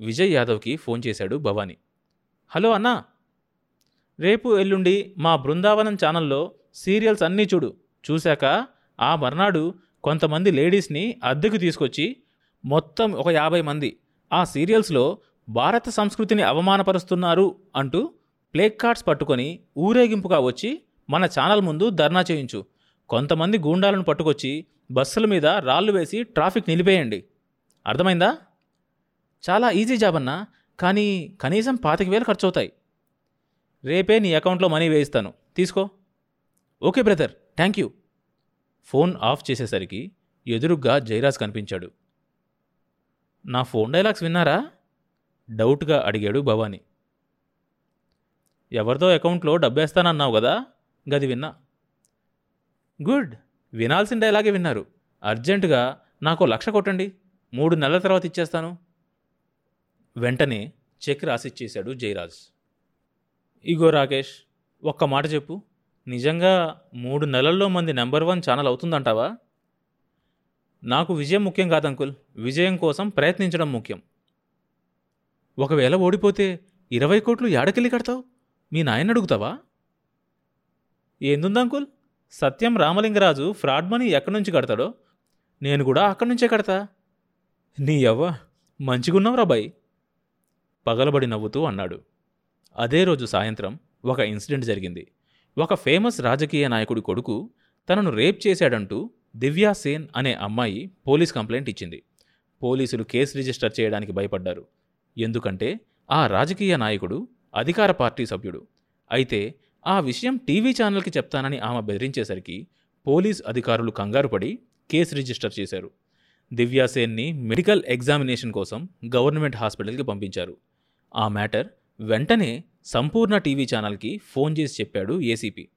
Vijay యాదవ్కి phone చేశాడు Bhavani. Hello అన్నా రేపు ఎల్లుండి మా బృందావనం ఛానల్లో సీరియల్స్ అన్నీ చూడు. చూశాక ఆ మర్నాడు కొంతమంది లేడీస్ని అద్దెకు తీసుకొచ్చి మొత్తం ఒక యాభై మంది ఆ సీరియల్స్లో భారత సంస్కృతిని అవమానపరుస్తున్నారు అంటూ ప్లేక్ కార్డ్స్ పట్టుకొని ఊరేగింపుగా వచ్చి మన ఛానల్ ముందు ధర్నా చేయించు. కొంతమంది గూండాలను పట్టుకొచ్చి బస్సుల మీద రాళ్ళు వేసి ట్రాఫిక్ నిలిపేయండి. అర్థమైందా? చాలా ఈజీ జాబ్ అన్నా కానీ కనీసం పాతిక వేలు ఖర్చు అవుతాయి రేపే నీ అకౌంట్లో మనీ వేయిస్తాను. తీసుకో. Okay brother. Thank you. Phone off చేసేసరికి ఎదురుగ్గా జయరాజ్ కనిపించాడు. నా ఫోన్ డైలాగ్స్ విన్నారా? డౌట్గా అడిగాడు భవానీ. ఎవరిదో అకౌంట్లో డబ్బేస్తానన్నావు కదా? గది విన్నా. గుడ్. వినాల్సిన డైలాగే విన్నారు. అర్జెంటుగా నాకు లక్ష కొట్టండి. మూడు నెలల తర్వాత ఇచ్చేస్తాను. వెంటనే చెక్ రాసిచ్చేశాడు జయరాజ్. ఇగో రాకేష్ ఒక్క మాట చెప్పు. నిజంగా మూడు నెలల్లో మంది నెంబర్ వన్ ఛానల్ అవుతుందంటావా? నాకు విజయం ముఖ్యం కాదు అంకుల్. విజయం కోసం ప్రయత్నించడం ముఖ్యం. ఒకవేళ ఓడిపోతే ఇరవై కోట్లు ఏడకెళ్ళి కడతావు? మీ నాయన అడుగుతావా? ఏందుంది uncle? Satyam Ramalingaraju fraud money ఎక్కడి నుంచి కడతాడో? నేను కూడా అక్కడి నుంచే కడతా. నీ అవ్వ మంచిగున్నావు రాబాయ్ పగలబడి నవ్వుతూ అన్నాడు. అదే రోజు సాయంత్రం ఒక ఇన్సిడెంట్ జరిగింది. ఒక ఫేమస్ రాజకీయ నాయకుడి కొడుకు తనను రేప్ చేశాడంటూ దివ్యా సేన్ అనే అమ్మాయి పోలీస్ కంప్లైంట్ ఇచ్చింది. పోలీసులు కేసు రిజిస్టర్ చేయడానికి భయపడ్డారు. ఎందుకంటే ఆ రాజకీయ నాయకుడు అధికార పార్టీ సభ్యుడు. అయితే ఆ విషయం టీవీ ఛానల్కి చెప్తానని ఆమె బెదిరించేసరికి పోలీస్ అధికారులు కంగారుపడి కేసు రిజిస్టర్ చేశారు. దివ్యాసేన్ని మెడికల్ ఎగ్జామినేషన్ కోసం గవర్నమెంట్ హాస్పిటల్కి పంపించారు. ఆ మ్యాటర్ వెంటనే సంపూర్ణ టీవీ ఛానల్కి ఫోన్ చేసి చెప్పాడు ఏసీపీ.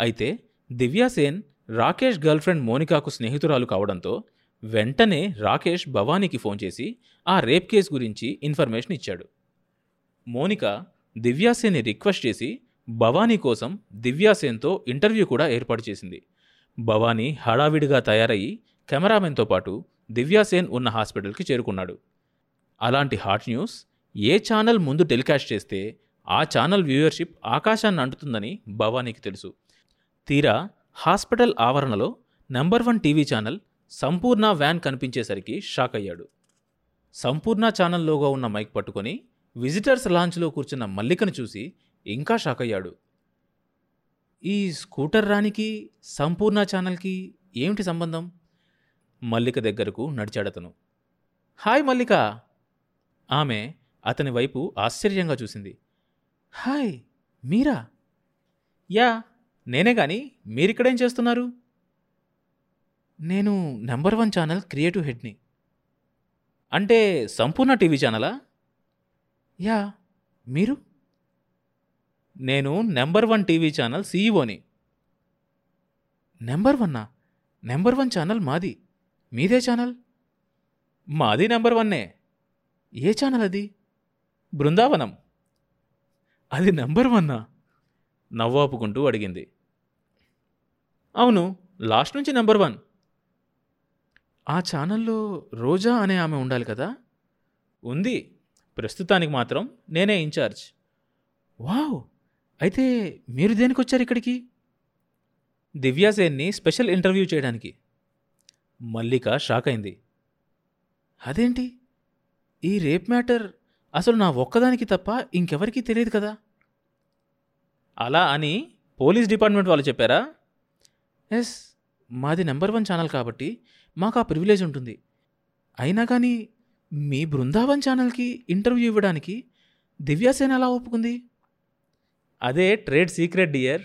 అయితే దివ్యాసేన్ రాకేష్ గర్ల్ఫ్రెండ్ మోనికాకు స్నేహితురాలు కావడంతో వెంటనే రాకేష్ భవానీకి ఫోన్ చేసి ఆ రేప్ కేసు గురించి ఇన్ఫర్మేషన్ ఇచ్చాడు. మోనిక దివ్యాసేన్ని రిక్వెస్ట్ చేసి భవానీ కోసం దివ్యాసేన్తో ఇంటర్వ్యూ కూడా ఏర్పాటు చేసింది. భవానీ హడావిడిగా తయారయ్యి కెమెరామెన్తో పాటు దివ్యాసేన్ ఉన్న హాస్పిటల్కి చేరుకున్నాడు. అలాంటి హాట్ న్యూస్ ఏ ఛానల్ ముందు టెలికాస్ట్ చేస్తే ఆ ఛానల్ వ్యూయర్షిప్ ఆకాశాన్ని అంటుతుందని భవానీకి తెలుసు. తీరా హాస్పిటల్ ఆవరణలో number one TV channel Sampoorna van కనిపించేసరికి shock అయ్యాడు. సంపూర్ణ ఛానల్లోగా ఉన్న మైక్ పట్టుకొని విజిటర్స్ లాంచ్లో కూర్చున్న మల్లికను చూసి ఇంకా షాక్ అయ్యాడు. ఈ స్కూటర్ రానికి సంపూర్ణ ఛానల్కి ఏమిటి సంబంధం? మల్లిక దగ్గరకు నడిచాడతను. హాయ్ మల్లిక! ఆమె అతని వైపు ఆశ్చర్యంగా చూసింది. హాయ్ మీరా? యా నేనే గాని మీరిక్కడేం చేస్తున్నారు? నేను నెంబర్ వన్ ఛానల్ క్రియేటివ్ హెడ్ని. అంటే సంపూర్ణ టీవీ ఛానలా? యా మీరు? నేను నెంబర్ వన్ టీవీ ఛానల్ సీఈఓని. నెంబర్ వన్నా? నెంబర్ వన్ ఛానల్ మాది. మీదే ఛానల్? మాది నెంబర్ వన్నే. ఏ ఛానల్ అది? బృందావనం. అది నెంబర్ వన్నా? నవ్వాపుకుంటూ అడిగింది. అవును లాస్ట్ నుంచి నెంబర్ వన్. ఆ ఛానల్లో రోజా అనే ఆమె ఉండాలి కదా? ఉంది. ప్రస్తుతానికి మాత్రం నేనే ఇన్ఛార్జ్ వావ్! అయితే మీరు దేనికి వచ్చారు ఇక్కడికి దివ్యాసేన్ని స్పెషల్ ఇంటర్వ్యూ చేయడానికి. మల్లిక షాక్ అయింది. అదేంటి? ఈ రేప్ మ్యాటర్ అసలు నా ఒక్కదానికి తప్ప ఇంకెవరికీ తెలియదు కదా? అలా అని పోలీస్ డిపార్ట్మెంట్ వాళ్ళు చెప్పారా? ఎస్ మాది నెంబర్ వన్ ఛానల్ కాబట్టి మాకు ఆ ప్రివిలేజ్ ఉంటుంది. అయినా కానీ మీ బృందావన్ ఛానల్కి ఇంటర్వ్యూ ఇవ్వడానికి దివ్యాసేన ఎలా ఒప్పుకుంది? అదే ట్రేడ్ సీక్రెట్ డియర్.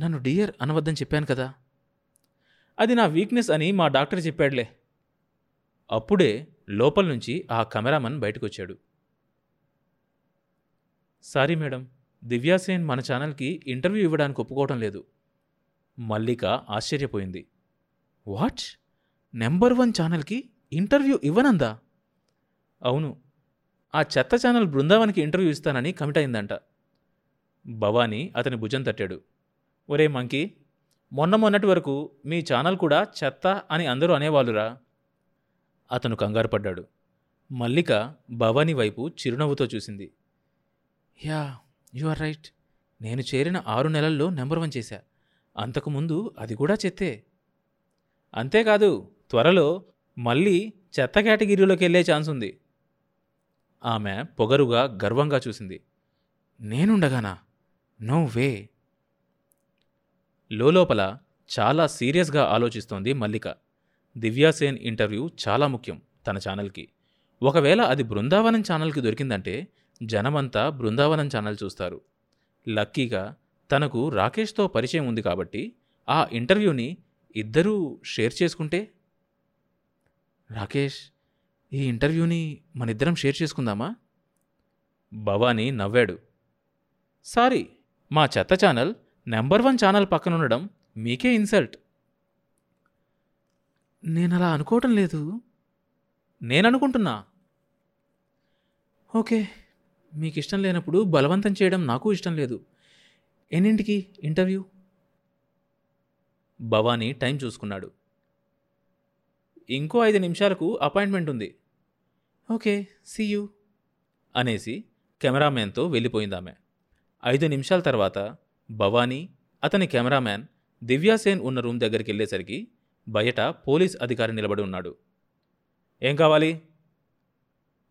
నన్ను డియర్ అనవద్దని చెప్పాను కదా. అది నా వీక్నెస్ అని మా డాక్టర్ చెప్పాడులే. అప్పుడే లోపల నుంచి ఆ కెమెరామన్ బయటకొచ్చాడు. సారీ మేడం దివ్యాసేన్ మన ఛానల్కి ఇంటర్వ్యూ ఇవ్వడానికి ఒప్పుకోవటం లేదు. మల్లిక ఆశ్చర్యపోయింది. వాట్? నెంబర్ వన్ ఛానల్కి ఇంటర్వ్యూ ఇవ్వనందా? అవును ఆ చెత్త ఛానల్ బృందావనికి ఇంటర్వ్యూ ఇస్తానని కమిట్ అయిందంట. భవానీ అతని భుజం తట్టాడు. ఒరే మంకీ మొన్న మొన్నటి వరకు మీ ఛానల్ కూడా చెత్త అని అందరూ అనేవాళ్ళురా. అతను కంగారు పడ్డాడు మల్లిక భవానీ వైపు చిరునవ్వుతో చూసింది. Yeah you are right. నేను చేరిన ఆరు నెలల్లో నెంబర్ వన్ చేశా. అంతకుముందు అది కూడా చెత్తే. అంతేకాదు త్వరలో మళ్ళీ చెత్త కేటగిరీలోకి వెళ్ళే ఛాన్స్ ఉంది. ఆమె పొగరుగా గర్వంగా చూసింది. నేనుండగానా? No way. లోపల చాలా సీరియస్గా ఆలోచిస్తోంది మల్లిక. దివ్యాసేన్ ఇంటర్వ్యూ చాలా ముఖ్యం తన ఛానల్కి. ఒకవేళ అది బృందావనం ఛానల్కి దొరికిందంటే జనమంతా బృందావనం ఛానల్ చూస్తారు. లక్కీగా తనకు రాకేష్తో పరిచయం ఉంది కాబట్టి ఆ ఇంటర్వ్యూని ఇద్దరూ షేర్ చేసుకుంటే? రాకేష్ ఈ ఇంటర్వ్యూని మనిద్దరం షేర్ చేసుకుందామా? భవానీ నవ్వాడు. సారీ మా చెత్త ఛానల్ నెంబర్ వన్ ఛానల్ పక్కన ఉండడం మీకే ఇన్సల్ట్. నేను అలా అనుకోవటం లేదు. నేననుకుంటున్నా. ఓకే. మీకు ఇష్టం లేనప్పుడు బలవంతం చేయడం నాకు ఇష్టం లేదు. ఎన్నింటికి? ఇంటర్వ్యూ? భవానీ టైం చూసుకున్నాడు. ఇంకో ఐదు నిమిషాలకు అపాయింట్మెంట్ ఉంది. ఓకే. See you. అనేసి కెమెరామ్యాన్తో వెళ్ళిపోయింది ఆమె ఐదు నిమిషాల తర్వాత భవానీ అతని కెమెరామ్యాన్ దివ్యాసేన్ ఉన్న రూమ్ దగ్గరికి వెళ్ళేసరికి బయట పోలీస్ అధికారి నిలబడి ఉన్నాడు. ఏం కావాలి?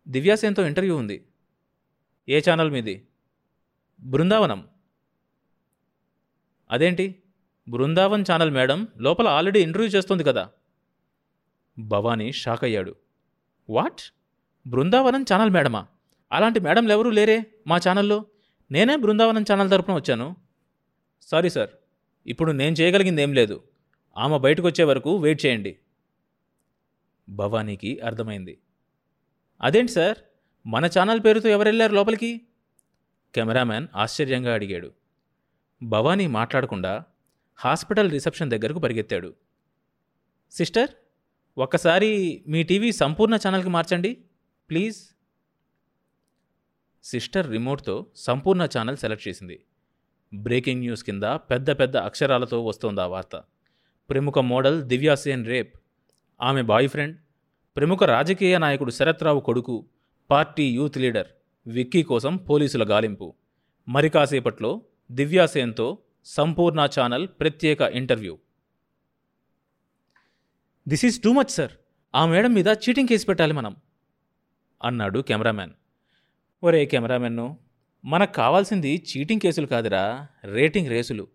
దివ్యాసేన్తో ఇంటర్వ్యూ ఉంది. ఏ ఛానల్ మీది? బృందావనం. అదేంటి? బృందావన్ ఛానల్ మేడం లోపల ఆల్రెడీ ఇంటర్వ్యూ చేస్తుంది కదా. భవానీ షాక్ అయ్యాడు. వాట్? బృందావనం ఛానల్ మేడమా? అలాంటి మేడంలు ఎవరూ లేరే మా ఛానల్లో? నేనే బృందావనం ఛానల్ తరపున వచ్చాను. సారీ సార్ ఇప్పుడు నేను చేయగలిగింది ఏం లేదు. ఆమె బయటకు వచ్చే వరకు వెయిట్ చేయండి. భవానీకి అర్థమైంది. అదేంటి సార్? మన ఛానల్ పేరుతో ఎవరెళ్ళారు లోపలికి? కెమెరామ్యాన్ ఆశ్చర్యంగా అడిగాడు. భవానీ మాట్లాడకుండా హాస్పిటల్ రిసెప్షన్ దగ్గరకు పరిగెత్తాడు. సిస్టర్ ఒక్కసారి మీ టీవీ సంపూర్ణ ఛానల్కి మార్చండి ప్లీజ్. సిస్టర్ రిమోట్తో సంపూర్ణ ఛానల్ సెలెక్ట్ చేసింది. బ్రేకింగ్ న్యూస్ కింద పెద్ద పెద్ద అక్షరాలతో వస్తోంది ఆ వార్త. ప్రముఖ మోడల్ దివ్యాసేన్ రేప్. ఆమె బాయ్ ఫ్రెండ్ ప్రముఖ రాజకీయ నాయకుడు శరత్రావు కొడుకు పార్టీ యూత్ లీడర్ విక్కీ కోసం పోలీసుల గాలింపు. మరి కాసేపట్లో దివ్యాసేన్తో సంపూర్ణ ఛానల్ ప్రత్యేక interview. This is too much sir. ఆ మేడం మీద చీటింగ్ కేసు పెట్టాలి మనం అన్నాడు కెమెరామ్యాన్. ఒరే కెమెరామెన్ను మనకు కావాల్సింది చీటింగ్ కేసులు కాదురా రేటింగ్ రేసులు.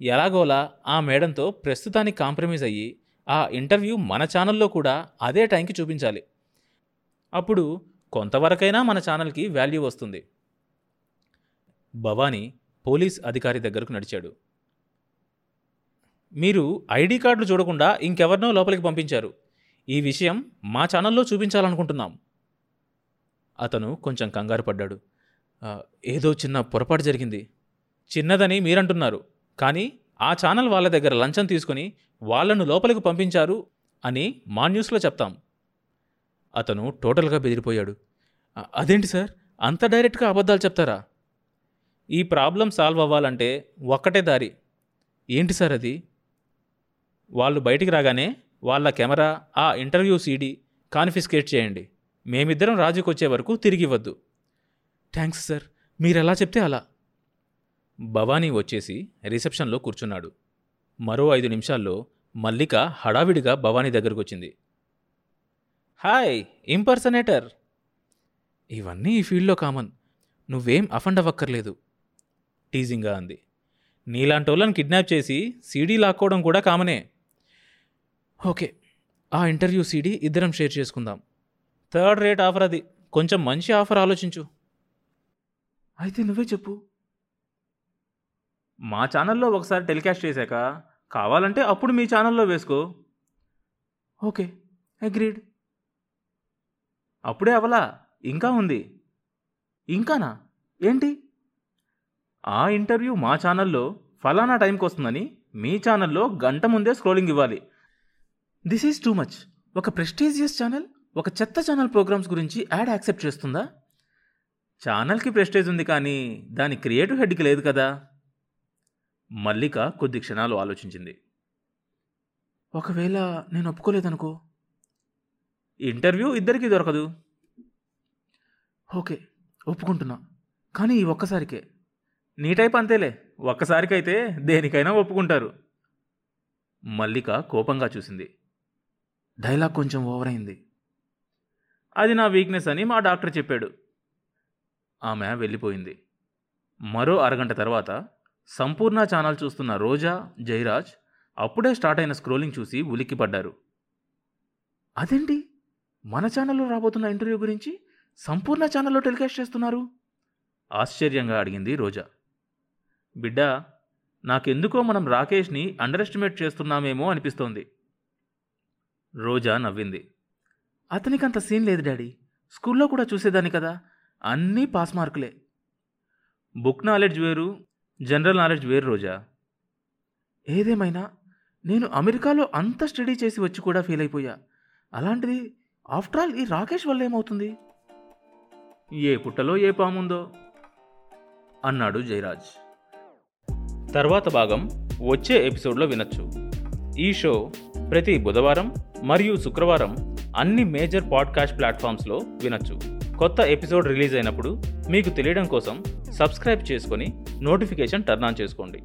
ఎలాగోలా ఆ మేడంతో ప్రస్తుతానికి కాంప్రమైజ్ అయ్యి ఆ ఇంటర్వ్యూ మన ఛానల్లో కూడా అదే టైంకి చూపించాలి. అప్పుడు కొంతవరకైనా మన ఛానల్కి వాల్యూ వస్తుంది. భవానీ పోలీస్ అధికారి దగ్గరకు నడిచాడు. మీరు ఐడి కార్డులు చూడకుండా ఇంకెవరినో లోపలికి పంపించారు. ఈ విషయం మా ఛానల్లో చూపించాలనుకుంటున్నాం. అతను కొంచెం కంగారు పడ్డాడు. ఏదో చిన్న పొరపాటు జరిగింది. చిన్నదని మీరంటున్నారు. కానీ ఆ ఛానల్ వాళ్ళ దగ్గర లంచం తీసుకుని వాళ్ళను లోపలికి పంపించారు అని మా న్యూస్లో చెప్తాం. అతను టోటల్గా బెదిరిపోయాడు. అదేంటి సార్? అంత డైరెక్ట్గా అబద్ధాలు చెప్తారా? ఈ ప్రాబ్లం సాల్వ్ అవ్వాలంటే ఒక్కటే దారి. ఏంటి సార్ అది? వాళ్ళు బయటికి రాగానే వాళ్ళ కెమెరా ఆ ఇంటర్వ్యూ సీడీ కాన్ఫిస్కేట్ చేయండి. మేమిద్దరం రాజుకొచ్చే వరకు తిరిగి ఇవ్వద్దు. Thanks sir. మీరు ఎలా చెప్తే అలా. భవానీ వచ్చేసి రిసెప్షన్లో కూర్చున్నాడు. మరో ఐదు నిమిషాల్లో మల్లిక హడావిడిగా భవానీ దగ్గరకొచ్చింది. హాయ్ ఇంపర్సనేటర్. ఇవన్నీ ఈ ఫీల్డ్లో కామన్. నువ్వేం అఫండ్ అవ్వక్కర్లేదు టీజింగ్గా అంది. నీలాంటి వాళ్ళని కిడ్నాప్ చేసి సీడీ లాక్కోవడం కూడా కామనే. ఓకే ఆ ఇంటర్వ్యూ సీడీ ఇద్దరం షేర్ చేసుకుందాం. థర్డ్ రేట్ ఆఫర్ అది. కొంచెం మంచి ఆఫర్ ఆలోచించు. అయితే నువ్వే చెప్పు. మా ఛానల్లో ఒకసారి టెలికాస్ట్ చేశాక కావాలంటే అప్పుడు మీ ఛానల్లో వేసుకో. Okay agreed. అప్పుడే అవలా ఇంకా ఉంది. ఇంకానా? ఏంటి? ఆ ఇంటర్వ్యూ మా ఛానల్లో ఫలానా టైంకి వస్తుందని మీ ఛానల్లో గంట ముందే స్క్రోలింగ్ ఇవ్వాలి. This is too much. ఒక ప్రెస్టీజియస్ ఛానల్ ఒక చెత్త ఛానల్ ప్రోగ్రామ్స్ గురించి యాడ్ యాక్సెప్ట్ చేస్తుందా? ఛానల్కి ప్రెస్టేజ్ ఉంది కానీ దాని క్రియేటివ్ హెడ్కి లేదు కదా. మల్లిక కొద్ది క్షణాలు ఆలోచించింది. ఒకవేళ నేను ఒప్పుకోలేదనుకో ఇంటర్వ్యూ ఇద్దరికీ దొరకదు. ఓకే ఒప్పుకుంటున్నా. కానీ ఈ ఒక్కసారికే. నీ టైప్ అంతేలే. ఒక్కసారికైతే దేనికైనా ఒప్పుకుంటారు. మల్లిక కోపంగా చూసింది. డైలాగ్ కొంచెం ఓవర్ అయింది అది నా వీక్నెస్ అని మా డాక్టర్ చెప్పాడు. ఆమె వెళ్ళిపోయింది. మరో అరగంట తర్వాత సంపూర్ణ ఛానల్ చూస్తున్న రోజా జయరాజ్ అప్పుడే స్టార్ట్ అయిన స్క్రోలింగ్ చూసి ఉలిక్కిపడ్డారు. అదేంటి? మన ఛానల్లో రాబోతున్న ఇంటర్వ్యూ గురించి సంపూర్ణ ఛానల్లో టెలికాస్ట్ చేస్తున్నారు? ఆశ్చర్యంగా అడిగింది రోజా. బిడ్డ నాకెందుకో మనం రాకేష్ని అండర్ ఎస్టిమేట్ చేస్తున్నామేమో అనిపిస్తోంది. రోజా నవ్వింది. అతనికి అంత సీన్ లేదు డాడీ. స్కూల్లో కూడా చూసేదాన్ని కదా. అన్నీ పాస్ మార్కులే. బుక్ నాలెడ్జ్ వేరు జనరల్ నాలెడ్జ్ వేరు రోజా. ఏదేమైనా నేను అమెరికాలో అంత స్టడీ చేసి వచ్చి కూడా ఫెయిల్ అయిపోయా. అలాంటిది ఆఫ్టర్ ఆల్ ఈ రాకేష్ వల్ల ఏమవుతుంది? ఏ పుట్టలో ఏ పాముందో? అన్నాడు జయరాజ్. తర్వాత భాగం వచ్చే ఎపిసోడ్లో వినొచ్చు. ఈ షో ప్రతి బుధవారం మరియు శుక్రవారం అన్ని మేజర్ పాడ్కాస్ట్ ప్లాట్ఫామ్స్లో వినొచ్చు. కొత్త ఎపిసోడ్ రిలీజ్ అయినప్పుడు మీకు తెలియడం కోసం సబ్స్క్రైబ్ చేసుకొని నోటిఫికేషన్ టర్న్ ఆన్ చేసుకోండి.